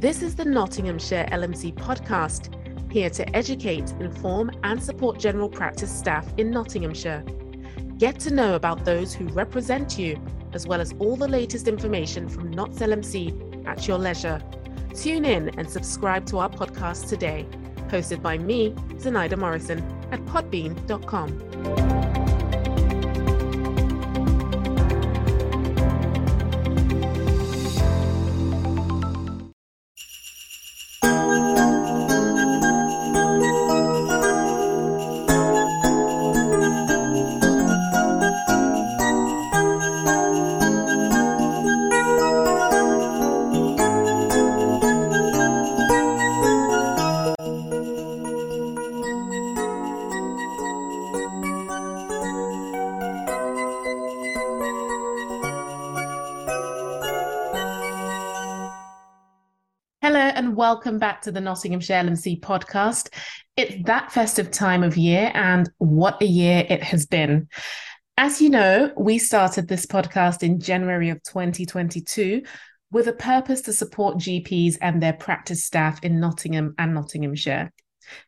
This is the Nottinghamshire LMC podcast, here to educate, inform, and support general practice staff in Nottinghamshire. Get to know about those who represent you, as well as all the latest information from Notts LMC at your leisure. Tune in and subscribe to our podcast today, hosted by me, Zenaida Morrison, at podbean.com. welcome back to the Nottinghamshire LMC podcast. It's that festive time of year, and what a year it has been. As you know, we started this podcast in January of 2022 with a purpose to support GPs and their practice staff in Nottingham and Nottinghamshire.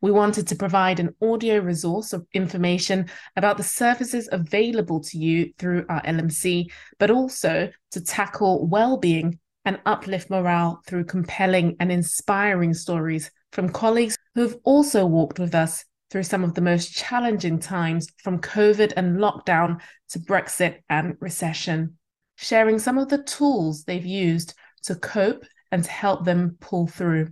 We wanted to provide an audio resource of information about the services available to you through our LMC, but also to tackle well-being and uplift morale through compelling and inspiring stories from colleagues who have also walked with us through some of the most challenging times from COVID and lockdown to Brexit and recession, sharing some of the tools they've used to cope and to help them pull through.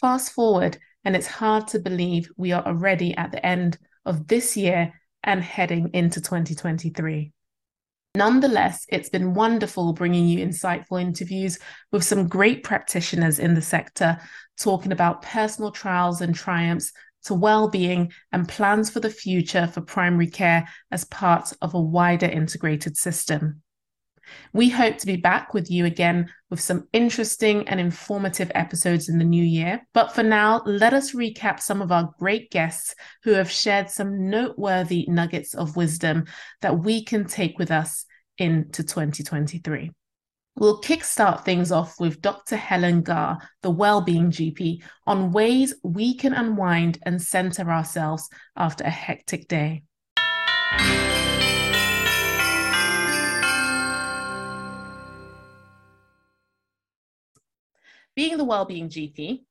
Fast forward, and it's hard to believe we are already at the end of this year and heading into 2023. Nonetheless, it's been wonderful bringing you insightful interviews with some great practitioners in the sector, talking about personal trials and triumphs to well-being and plans for the future for primary care as part of a wider integrated system. We hope to be back with you again with some interesting and informative episodes in the new year. But for now, let us recap some of our great guests who have shared some noteworthy nuggets of wisdom that we can take with us into 2023. We'll kickstart things off with Dr. Helen Garr, the Wellbeing GP, on ways we can unwind and center ourselves after a hectic day. Being the Wellbeing GP,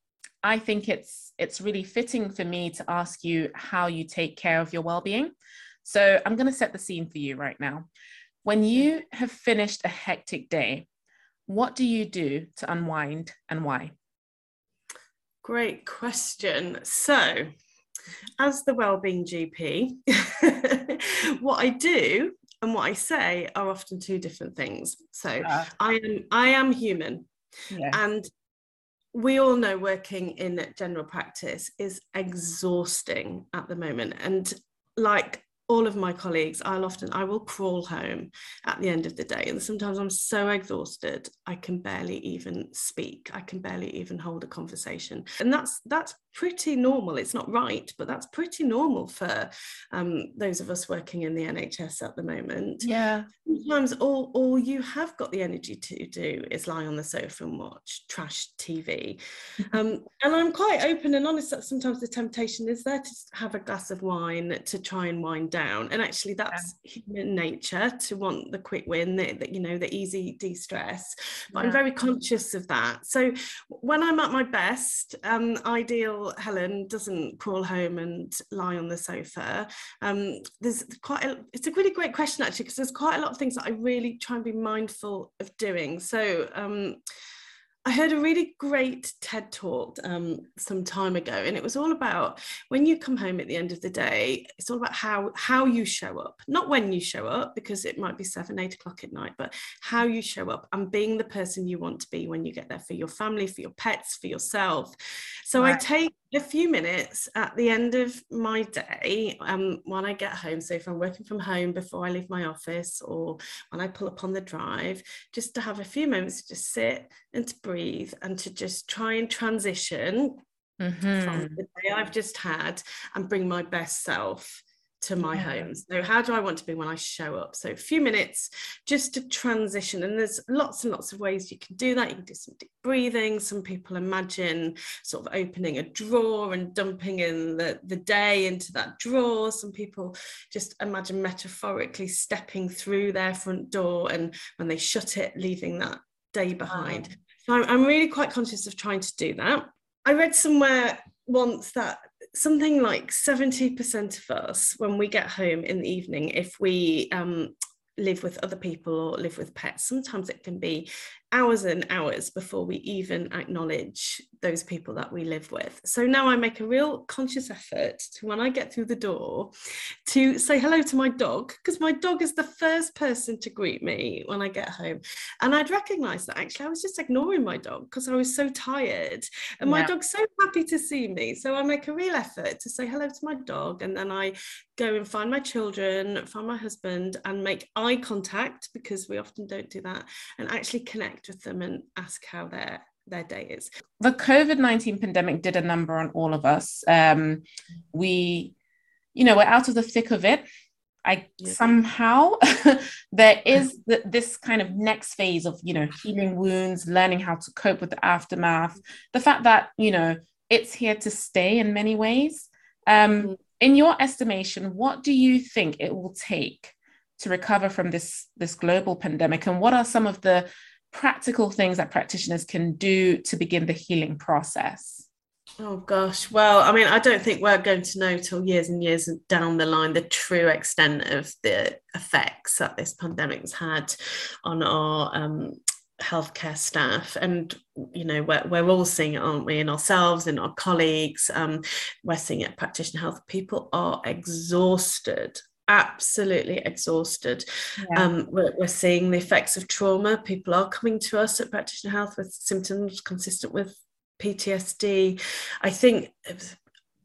I think it's it's really fitting for me to ask you how you take care of your well-being. So I'm going to set the scene for you right now. When you have finished a hectic day, what do you do to unwind and why? Great question. So, as the wellbeing GP, what I do and what I say are often two different things. So, uh, I am I am human, yeah. and we all know working in general practice is exhausting at the moment, and like all of my colleagues i'll often i will crawl home at the end of the day and sometimes i'm so exhausted i can barely even speak. I can barely even hold a conversation. And that's that's pretty normal. It's not right but that's pretty normal for um, those of us working in the nhs at the moment. Yeah. Sometimes all all you have got the energy to do is lie on the sofa and watch trash tv um, and i'm quite open and honest that sometimes the temptation is there to have a glass of wine to try and wind down. And actually that's yeah. human nature to want the quick win the, the you know the easy de-stress. But yeah. i'm very conscious of that. So when i'm at my best um, helen doesn't crawl home and lie on the sofa. Um, there's quite a, it's a really great question actually because there's quite a lot of things that i really try and be mindful of doing. So um, I heard a really great TED talk um, some time ago, and it was all about when you come home at the end of the day. It's all about how how you show up, not when you show up, because it might be seven, eight o'clock at night, but how you show up and being the person you want to be when you get there for your family, for your pets, for yourself. So right. I take a few minutes at the end of my day um, when I get home. So if I'm working from home before I leave my office or when I pull up on the drive, just to have a few moments to just sit and to breathe and to just try and transition mm-hmm. from the day I've just had and bring my best self to my yeah. home. So, how do I want to be when I show up? So, a few minutes just to transition. And there's lots and lots of ways you can do that. You can do some deep breathing. Some people imagine sort of opening a drawer and dumping in the, the day into that drawer. Some people just imagine metaphorically stepping through their front door and when they shut it, leaving that day behind. Wow. So, I'm really quite conscious of trying to do that. I read somewhere once that something like 70% of us when we get home in the evening if we um, live with other people or live with pets sometimes it can be hours and hours before we even acknowledge those people that we live with. So now I make a real conscious effort to when I get through the door to say hello to my dog because my dog is the first person to greet me when I get home. And I'd recognize that actually I was just ignoring my dog because I was so tired. And my yeah. dog's so happy to see me. So I make a real effort to say hello to my dog and then I go and find my children, find my husband and make eye contact because we often don't do that and actually connect connect with them and ask how their their day is. The COVID 19 pandemic did a number on all of us. Um, we, you know, we're out of the thick of it. I yeah. somehow there is this kind of next phase of, you know, healing wounds, learning how to cope with the aftermath. The fact that, you know, it's here to stay in many ways. Um, mm-hmm. In your estimation, what do you think it will take to recover from this this global pandemic, and what are some of the practical things that practitioners can do to begin the healing process? Oh gosh, well, I mean, I don't think we're going to know till years and years down the line the true extent of the effects that this pandemic's had on our um, healthcare staff. And you know we're, we're all seeing it aren't we in ourselves in our colleagues. Um, we're seeing it. Practitioner health people are exhausted absolutely exhausted. Yeah. Um, we're, we're, seeing the effects of trauma. People are coming to us at Practitioner Health with symptoms consistent with PTSD. I think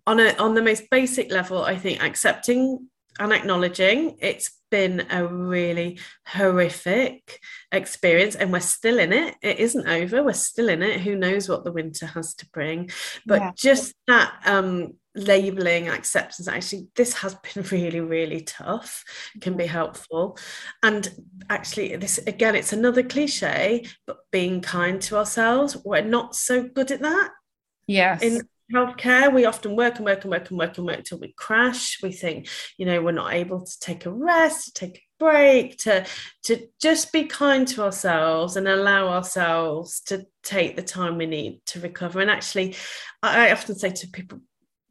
on a on the most basic level, I think accepting and acknowledging it's been a really horrific experience and we're still in it. It isn't over. We're still in it. Who knows what the winter has to bring. But yeah. just that um labeling acceptance actually this has been really really tough can be helpful. And actually this again it's another cliche but being kind to ourselves. We're not so good at that. Yes. In healthcare we often work and work and work and work and work till we crash. We think you know we're not able to take a rest to take a break to to just be kind to ourselves and allow ourselves to take the time we need to recover. And actually I, I often say to people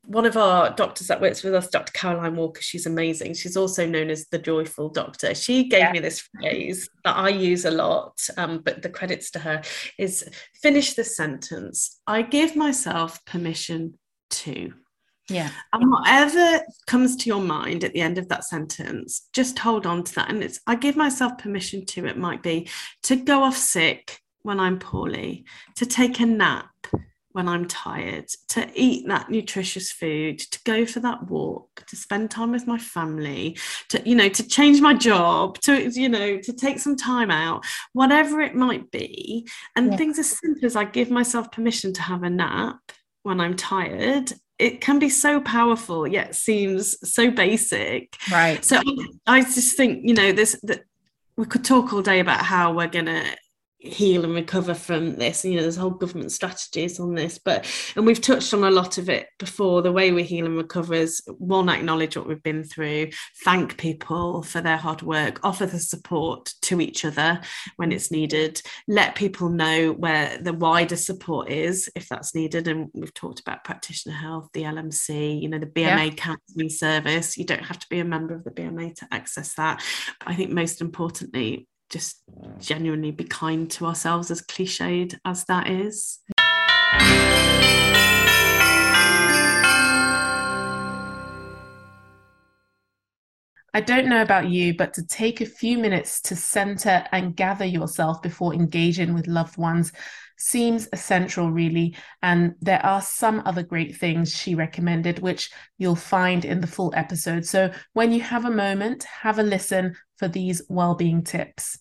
one of our doctors that works with us, Dr. Caroline Walker, she's amazing. She's also known as the joyful doctor. She gave yeah. me this phrase that I use a lot, um, but the credits to her is finish the sentence. I give myself permission to. Yeah. And whatever comes to your mind at the end of that sentence, just hold on to that. And it's, I give myself permission to, it might be to go off sick when I'm poorly, to take a nap when I'm tired, to eat that nutritious food, to go for that walk, to spend time with my family, to, you know, to change my job, to, you know, to take some time out, whatever it might be. And yeah. things as simple as I give myself permission to have a nap when I'm tired. It can be so powerful, yet seems so basic. Right. So I just think, you know, this that we could talk all day about how we're gonna heal and recover from this you know there's whole government strategies on this but and we've touched on a lot of it before. The way we heal and recover is one acknowledge what we've been through thank people for their hard work offer the support to each other when it's needed let people know where the wider support is if that's needed and we've talked about practitioner health the lmc you know the bma yeah. counselling service. You don't have to be a member of the bma to access that. But i think most importantly just genuinely be kind to ourselves, as cliched as that is. I don't know about you, but to take a few minutes to center and gather yourself before engaging with loved ones seems essential, really. And there are some other great things she recommended, which you'll find in the full episode. So when you have a moment, have a listen for these well-being tips.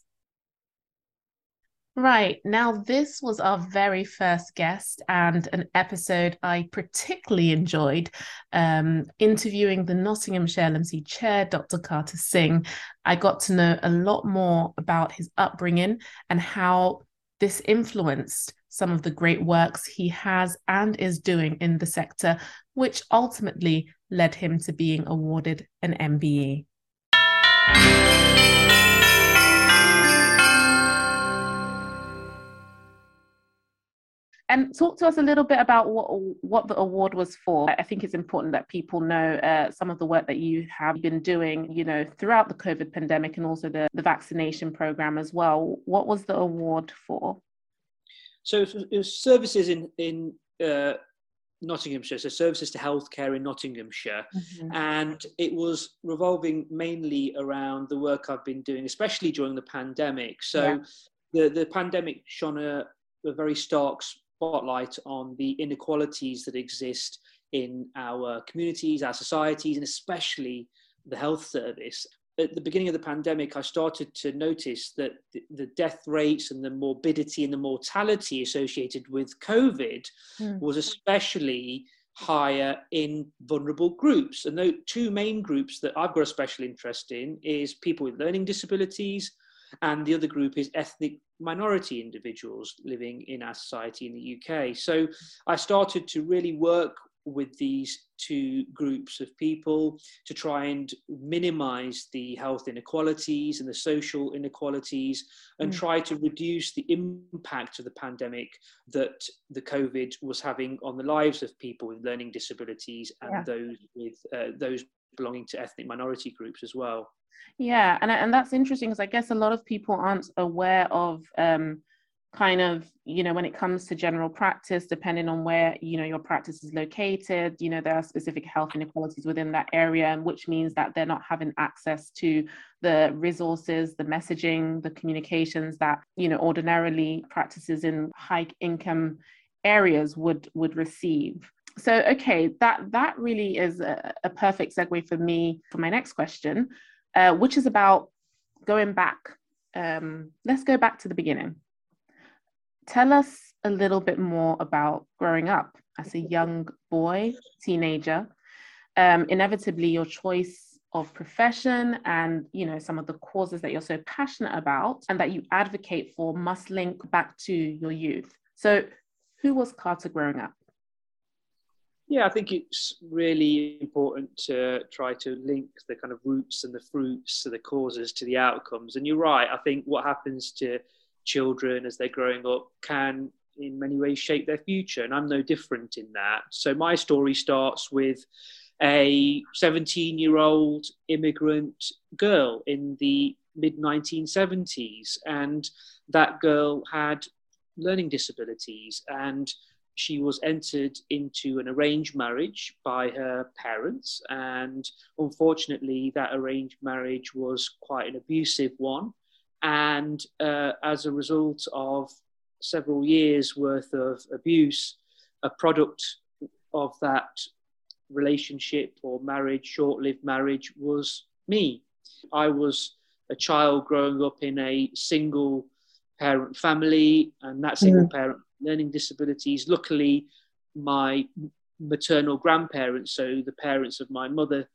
Right. Now, this was our very first guest and an episode I particularly enjoyed um, interviewing the Nottinghamshire LMC chair, Dr. Carter Singh. I got to know a lot more about his upbringing and how this influenced some of the great works he has and is doing in the sector, which ultimately led him to being awarded an MBE. And talk to us a little bit about what what the award was for. I think it's important that people know uh, some of the work that you have been doing, you know, throughout the COVID pandemic and also the, the vaccination program as well. What was the award for? So it was services in in uh, Nottinghamshire, so services to healthcare in Nottinghamshire, mm-hmm. and it was revolving mainly around the work I've been doing, especially during the pandemic. So yeah. the the pandemic shone a, a very stark spotlight on the inequalities that exist in our communities, our societies, and especially the health service. At the beginning of the pandemic, I started to notice that the, death rates and the morbidity and the mortality associated with COVID mm. was especially higher in vulnerable groups. And the two main groups that I've got a special interest in is people with learning disabilities, and the other group is ethnic minority individuals living in our society in the UK. So I started to really work with these two groups of people to try and minimize the health inequalities and the social inequalities and mm. try to reduce the impact of the pandemic that the covid was having on the lives of people with learning disabilities and yeah. those with uh, those belonging to ethnic minority groups as well yeah, and and that's interesting because I guess a lot of people aren't aware of um, kind of you know when it comes to general practice depending on where you know your practice is located you know there are specific health inequalities within that area and which means that they're not having access to the resources the messaging the communications that you know ordinarily practices in high income areas would would receive. So okay that that really is a, a perfect segue for me for my next question uh, which is about going back. Um, let's go back to the beginning. Tell us a little bit more about growing up as a young boy, teenager. Um, inevitably, your choice of profession and you know some of the causes that you're so passionate about and that you advocate for must link back to your youth. So, who was Carter growing up? Yeah, I think it's really important to try to link the kind of roots and the fruits to the causes to the outcomes. And you're right, I think what happens to children as they're growing up can in many ways shape their future. And I'm no different in that. So my story starts with a 17 year old immigrant girl in the mid 1970s. And that girl had learning disabilities and she was entered into an arranged marriage by her parents, and unfortunately, that arranged marriage was quite an abusive one. And uh, as a result of several years' worth of abuse, a product of that relationship or marriage, short lived marriage, was me. I was a child growing up in a single parent family, and that single mm. parent learning disabilities. Luckily, my maternal grandparents, so the parents of my mother,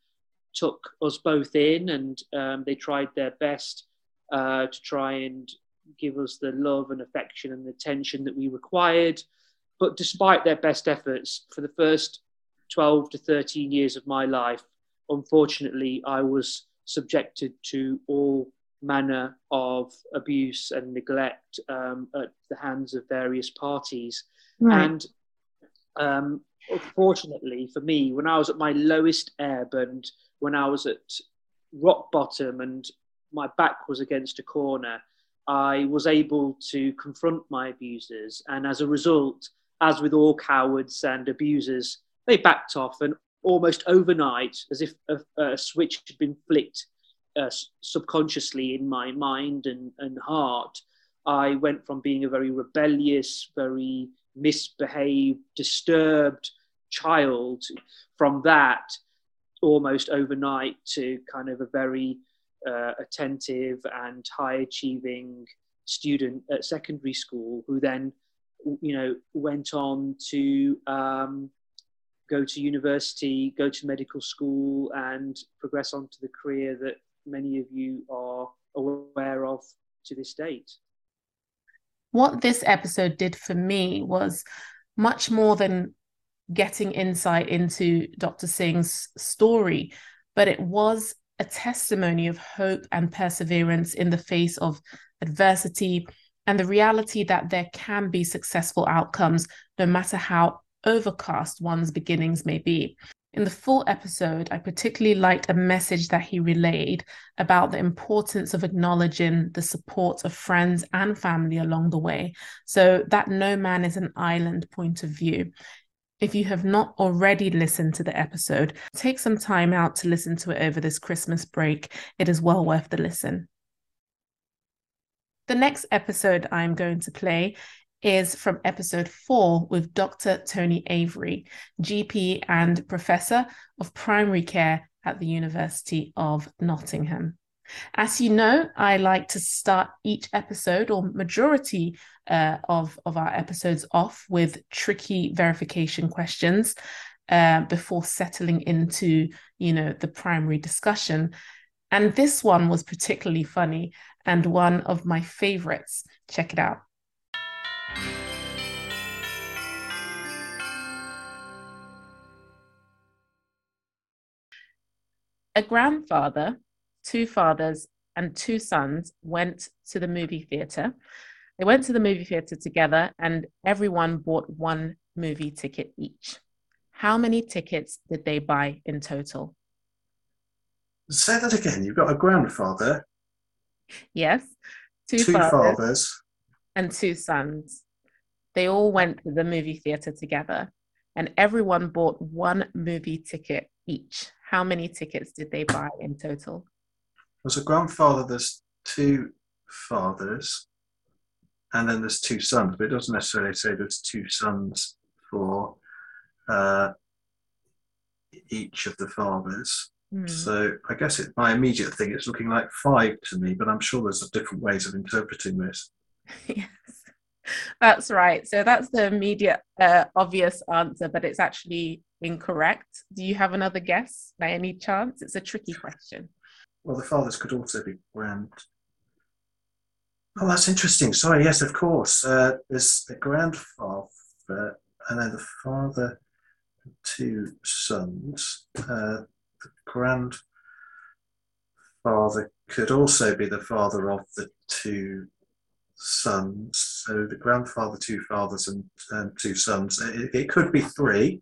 took us both in and um, they tried their best uh, to try and give us the love and affection and attention that we required. But despite their best efforts, for the first 12 to 13 years of my life, unfortunately, I was subjected to all manner of abuse and neglect um, at the hands of various parties. Right. And um, fortunately for me, when I was at my lowest ebb and when I was at rock bottom and my back was against a corner, I was able to confront my abusers. And as a result, as with all cowards and abusers, they backed off and almost overnight, as if a, a switch had been flicked, uh, subconsciously in my mind and, and heart, I went from being a very rebellious, very misbehaved, disturbed child from that almost overnight to kind of a very uh, attentive and high achieving student at secondary school who then, you know, went on to um, go to university, go to medical school, and progress on to the career that many of you are aware of to this date. What this episode did for me was much more than getting insight into Dr. Singh's story, but it was a testimony of hope and perseverance in the face of adversity and the reality that there can be successful outcomes no matter how overcast one's beginnings may be. In the full episode, I particularly liked a message that he relayed about the importance of acknowledging the support of friends and family along the way, so that no man is an island point of view. If you have not already listened to the episode, take some time out to listen to it over this Christmas break. It is well worth the listen. The next episode I'm going to play is from episode four with Dr. Tony Avery, GP and Professor of Primary Care at the University of Nottingham. As you know, I like to start each episode or majority uh, of, of our episodes off with tricky verification questions uh, before settling into, you know, the primary discussion. And this one was particularly funny and one of my favorites. Check it out. A grandfather, two fathers, and two sons went to the movie theater. They went to the movie theater together, and everyone bought one movie ticket each. How many tickets did they buy in total? Say that again. You've got a grandfather. Yes. Two, two fathers, fathers and two sons. They all went to the movie theater together and everyone bought one movie ticket each. How many tickets did they buy in total? As a grandfather, there's two fathers and then there's two sons, but it doesn't necessarily say there's two sons for uh, each of the fathers. Mm. So I guess it, my immediate thing is looking like five to me, but I'm sure there's different ways of interpreting this. yes, that's right. So that's the immediate uh, obvious answer, but it's actually incorrect. Do you have another guess by any chance? It's a tricky question. Well, the fathers could also be grand. Oh, that's interesting. Sorry, yes, of course. Uh, there's a grandfather and then the father, two sons. Uh, the grandfather could also be the father of the two sons. So the grandfather, two fathers, and, and two sons. It, it, could be three.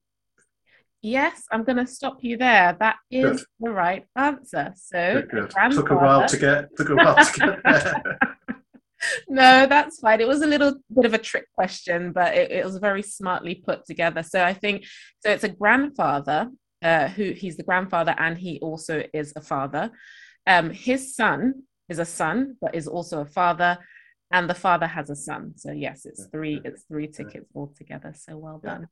Yes, I'm going to stop you there. That is good. the right answer. So good, good. took a while to get took a while to get there. no, that's fine. It was a little bit of a trick question, but it, it was very smartly put together. So I think so. It's a grandfather uh, who he's the grandfather and he also is a father. Um, his son is a son, but is also a father, and the father has a son. So yes, it's three. It's three tickets altogether. So well done.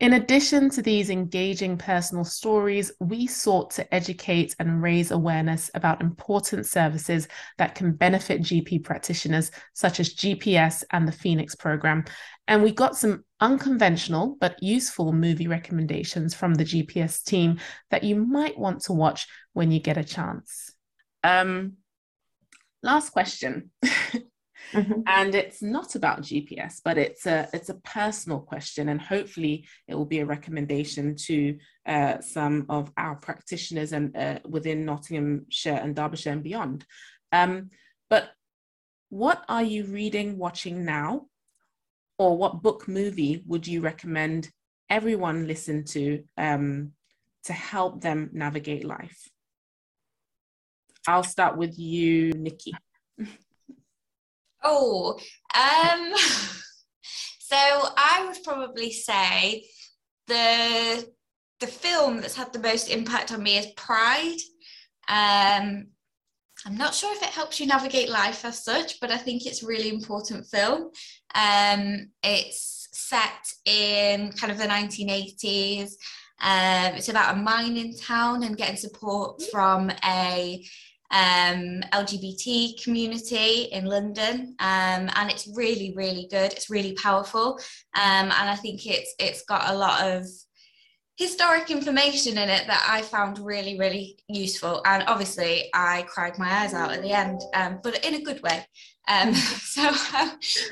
In addition to these engaging personal stories, we sought to educate and raise awareness about important services that can benefit GP practitioners, such as GPS and the Phoenix program. And we got some unconventional but useful movie recommendations from the GPS team that you might want to watch when you get a chance. Um, last question. Mm-hmm. And it's not about GPS, but it's a it's a personal question, and hopefully it will be a recommendation to uh, some of our practitioners and uh, within Nottinghamshire and Derbyshire and beyond. Um, but what are you reading, watching now, or what book movie would you recommend everyone listen to um, to help them navigate life? I'll start with you, Nikki. Oh, um, so I would probably say the the film that's had the most impact on me is Pride. Um, I'm not sure if it helps you navigate life as such, but I think it's a really important film. Um, it's set in kind of the 1980s. Um, it's about a mining town and getting support from a um, LGBT community in London, um, and it's really, really good. It's really powerful, um, and I think it's it's got a lot of historic information in it that I found really, really useful. And obviously, I cried my eyes out at the end, um, but in a good way. Um, so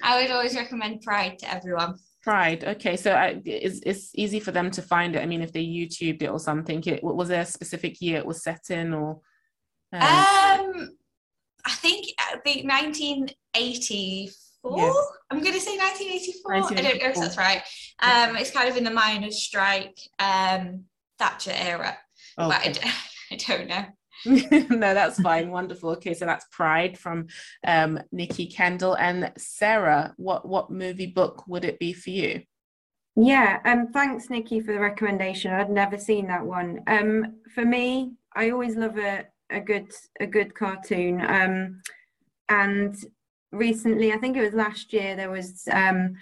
I would always recommend Pride to everyone. Pride. Okay, so I, it's, it's easy for them to find it. I mean, if they YouTubed it or something, it was there a specific year it was set in, or um, um I think I think 1984. Yes. I'm going to say 1984. 1984. I don't know if that's right. Um, it's kind of in the miners' strike, um, Thatcher era, okay. but I, I don't know. no, that's fine. Wonderful. Okay, so that's Pride from um, Nikki Kendall and Sarah. What what movie book would it be for you? Yeah, um, thanks Nikki for the recommendation. I'd never seen that one. Um, for me, I always love a a good a good cartoon. Um, and recently, I think it was last year, there was um,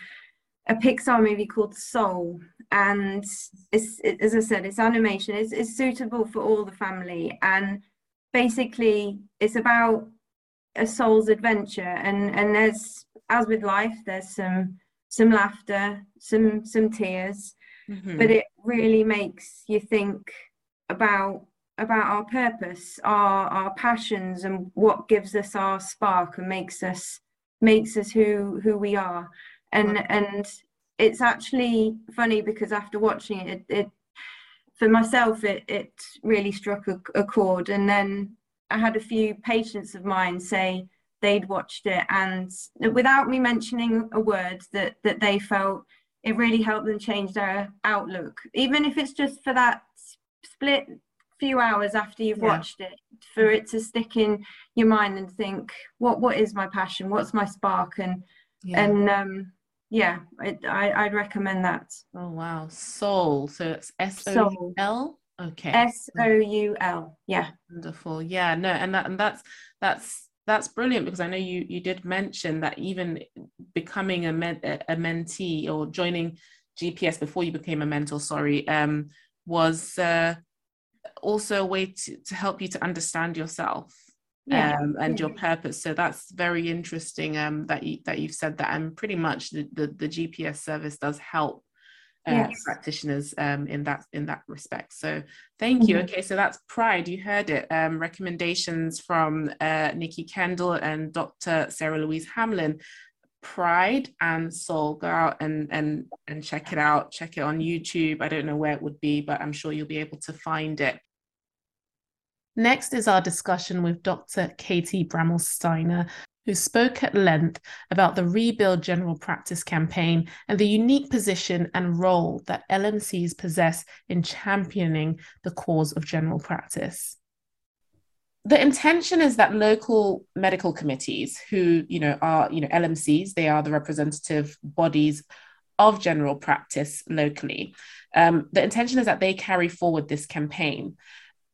a Pixar movie called Soul, and it's it, as I said, it's animation. It's, it's suitable for all the family, and basically, it's about a soul's adventure. And and there's as with life, there's some some laughter, some some tears, mm-hmm. but it really makes you think about about our purpose, our our passions, and what gives us our spark and makes us makes us who who we are. And and it's actually funny because after watching it, it, it for myself it it really struck a, a chord. And then I had a few patients of mine say they'd watched it and without me mentioning a word that that they felt it really helped them change their outlook even if it's just for that split few hours after you've yeah. watched it for it to stick in your mind and think what what is my passion? What's my spark? And yeah. and um yeah I, I would recommend that. Oh wow. Soul. So it's s-o-u-l. Okay. S-o-u-l yeah. Wonderful. Yeah no and that and that's that's that's brilliant because I know you you did mention that even becoming a, men, a mentee or joining GPS before you became a mentor, sorry, um, was uh, also a way to, to help you to understand yourself yeah. um, and yeah. your purpose. So that's very interesting um, that you that you've said that, and pretty much the the, the GPS service does help uh, yes. practitioners um, in that in that respect. So thank mm-hmm. you. Okay, so that's Pride. You heard it. Um, recommendations from uh, Nikki Kendall and Dr. Sarah Louise Hamlin. Pride and Soul. Go out and and and check it out. Check it on YouTube. I don't know where it would be, but I'm sure you'll be able to find it. Next is our discussion with Dr. Katie Bramall Stainer, who spoke at length about the Rebuild General Practice campaign and the unique position and role that LMCs possess in championing the cause of general practice the intention is that local medical committees who you know are you know lmcs they are the representative bodies of general practice locally. Um, the intention is that they carry forward this campaign.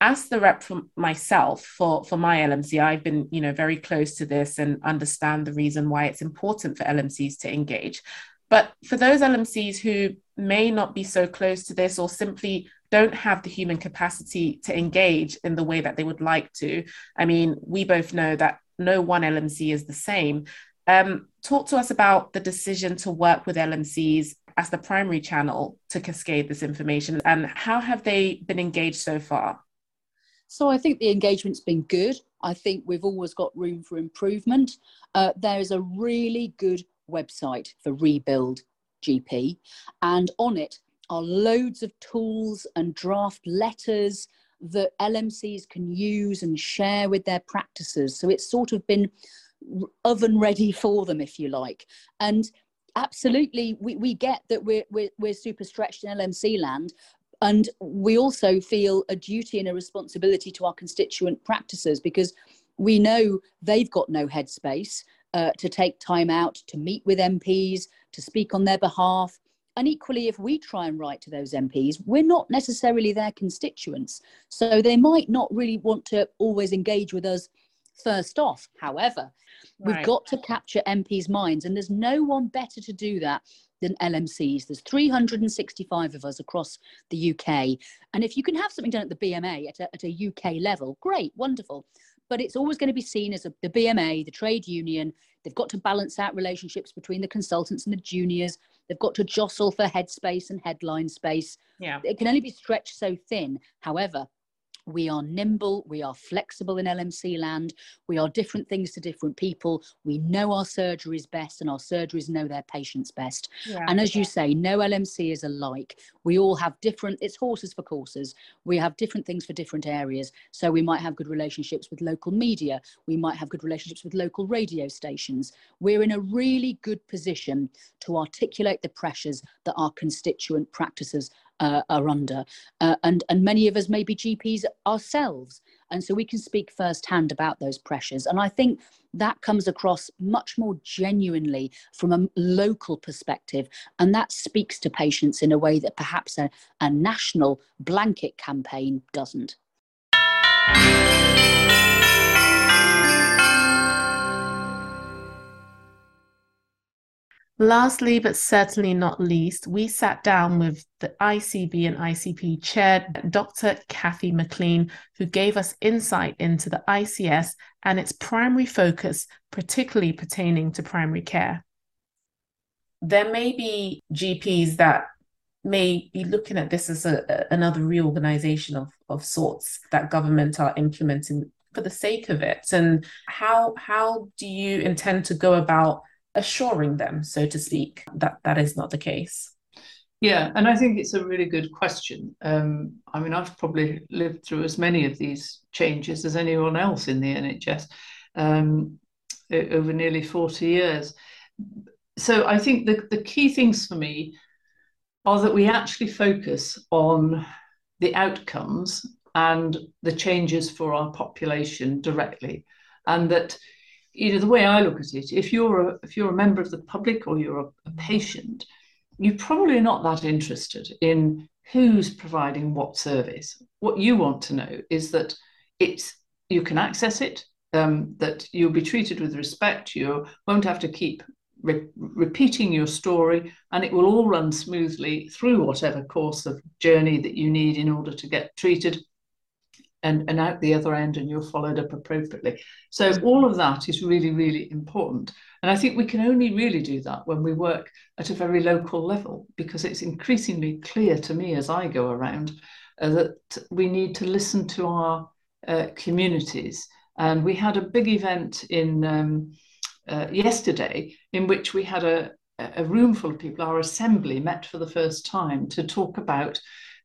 As the rep for myself for for my lmc i've been you know very close to this and understand the reason why it's important for lmcs to engage. But for those lmcs who may not be so close to this or simply don't have the human capacity to engage in the way that they would like to. I mean, we both know that no one LMC is the same. Um, talk to us about the decision to work with LMCs as the primary channel to cascade this information and how have they been engaged so far? So I think the engagement's been good. I think we've always got room for improvement. Uh, there is a really good website for Rebuild GP, and on it are loads of tools and draft letters that LMCs can use and share with their practices. So it's sort of been oven ready for them, if you like. And absolutely, we, we get that we're, we're, we're super stretched in LMC land. And we also feel a duty and a responsibility to our constituent practices because we know they've got no headspace uh, to take time out to meet with MPs, to speak on their behalf, and equally, if we try and write to those MPs, we're not necessarily their constituents. So they might not really want to always engage with us first off. However, right. we've got to capture MPs' minds, and there's no one better to do that than LMCs. There's 365 of us across the UK. And if you can have something done at the BMA at a, at a UK level, great, wonderful. But it's always going to be seen as a, the BMA, the trade union. They've got to balance out relationships between the consultants and the juniors. They've got to jostle for headspace and headline space. Yeah. It can only be stretched so thin. However, we are nimble, we are flexible in LMC land, we are different things to different people. We know our surgeries best, and our surgeries know their patients best. Yeah. And as you say, no LMC is alike. We all have different, it's horses for courses. We have different things for different areas. So we might have good relationships with local media, we might have good relationships with local radio stations. We're in a really good position to articulate the pressures that our constituent practices uh, are under. Uh, and, and many of us may be GPs ourselves. And so we can speak firsthand about those pressures. And I think that comes across much more genuinely from a local perspective. And that speaks to patients in a way that perhaps a, a national blanket campaign doesn't. Lastly, but certainly not least, we sat down with the ICB and ICP chair, Dr. Kathy McLean, who gave us insight into the ICS and its primary focus, particularly pertaining to primary care. There may be GPs that may be looking at this as a, another reorganization of, of sorts that government are implementing for the sake of it. And how how do you intend to go about assuring them, so to speak, that that is not the case? Yeah, and I think it's a really good question. Um, I mean, I've probably lived through as many of these changes as anyone else in the NHS um, over nearly 40 years. So I think the, the key things for me are that we actually focus on the outcomes and the changes for our population directly. And that you know the way I look at it, if you're a, if you're a member of the public or you're a, a patient, you're probably not that interested in who's providing what service. What you want to know is that it's you can access it, um, that you'll be treated with respect. You won't have to keep re- repeating your story, and it will all run smoothly through whatever course of journey that you need in order to get treated and, and out the other end and you're followed up appropriately. So all of that is really, really important. And I think we can only really do that when we work at a very local level because it's increasingly clear to me as I go around uh, that we need to listen to our uh, communities. And we had a big event in um, uh, yesterday in which we had a, a room full of people, our assembly met for the first time to talk about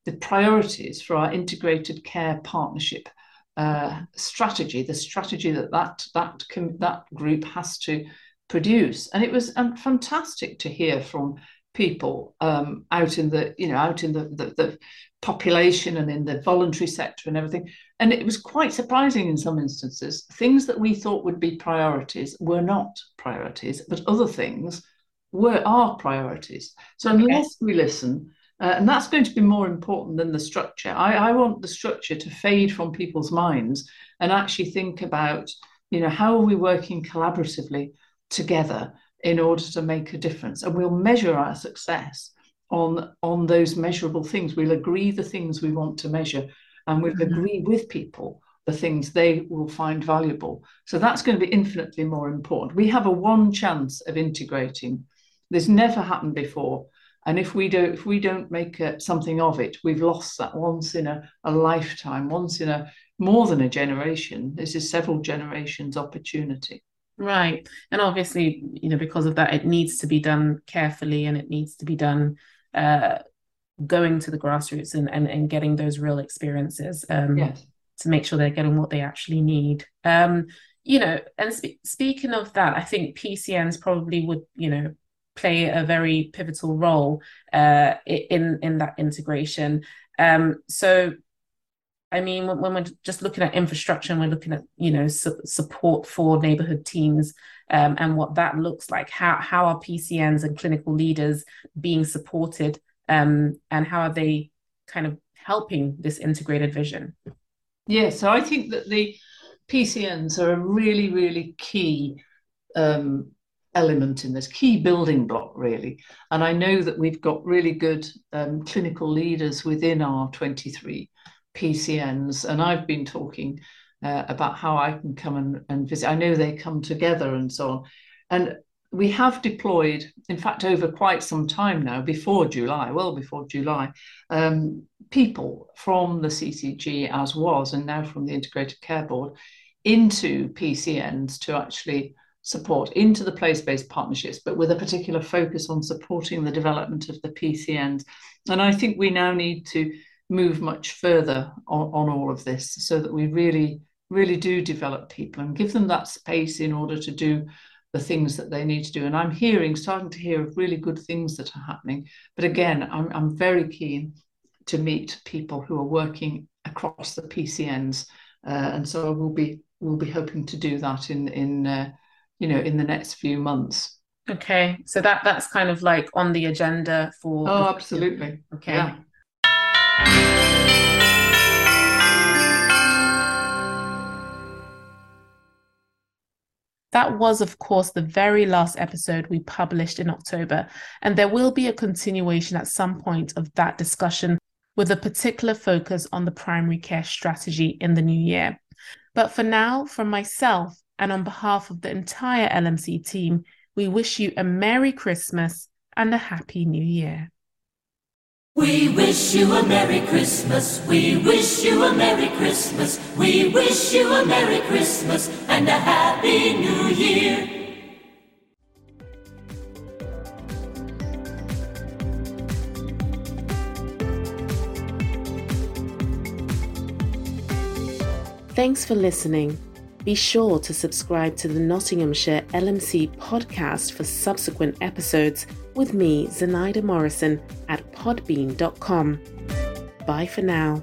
the priorities for our integrated care partnership uh, strategy, the strategy that that that that group has to produce. And it was um, fantastic to hear from people um, out in the you know out in the, the, the population and in the voluntary sector and everything. And it was quite surprising in some instances. Things that we thought would be priorities were not priorities, but other things were our priorities. So unless okay. we listen uh, and that's going to be more important than the structure. I, I want the structure to fade from people's minds and actually think about, you know, how are we working collaboratively together in order to make a difference? And we'll measure our success on, on those measurable things. We'll agree the things we want to measure and we'll mm-hmm. agree with people the things they will find valuable. So that's going to be infinitely more important. We have a one chance of integrating. This never happened before and if we don't if we don't make a, something of it we've lost that once in a, a lifetime once in a more than a generation. This is several generations opportunity. Right. And obviously you know because of that it needs to be done carefully and it needs to be done uh, going to the grassroots and, and, and getting those real experiences um, yes. to make sure they're getting what they actually need. Um, you know and spe- speaking of that i think pcns probably would you know play a very pivotal role uh, in in that integration. Um, so, I mean, when, when, we're just looking at infrastructure and we're looking at you know su- support for neighborhood teams um, and what that looks like, how how are PCNs and clinical leaders being supported, um, and how are they kind of helping this integrated vision? Yeah, so I think that the PCNs are a really really key um, element in this key building block really. And i know that we've got really good um, clinical leaders within our 23 pcns and i've been talking uh, about how i can come and, and visit. I know they come together and so on. And we have deployed, in fact, over quite some time now, before July, well before July, um, people from the CCG as was, and now from the Integrated Care Board, into PCNs to actually support into the place-based partnerships, but with a particular focus on supporting the development of the PCNs. And I think we now need to move much further on, on all of this so that we really, really do develop people and give them that space in order to do the things that they need to do. And I'm hearing, starting to hear of really good things that are happening. But again, I'm, I'm very keen to meet people who are working across the PCNs. Uh, and so we'll be we'll be hoping to do that in in uh, you know in the next few months. Okay, so that that's kind of like on the agenda for. Oh, absolutely. Okay. Yeah. That was, of course, the very last episode we published in October, and there will be a continuation at some point of that discussion with a particular focus on the primary care strategy in the new year. But for now, from myself and on behalf of the entire LMC team, we wish you a Merry Christmas and a Happy New Year. We wish you a Merry Christmas. We wish you a Merry Christmas. We wish you a Merry Christmas and a Happy New Year. Thanks for listening. Be sure to subscribe to the Nottinghamshire LMC podcast for subsequent episodes with me, Zenaida Morrison, at podbean.com. Bye for now.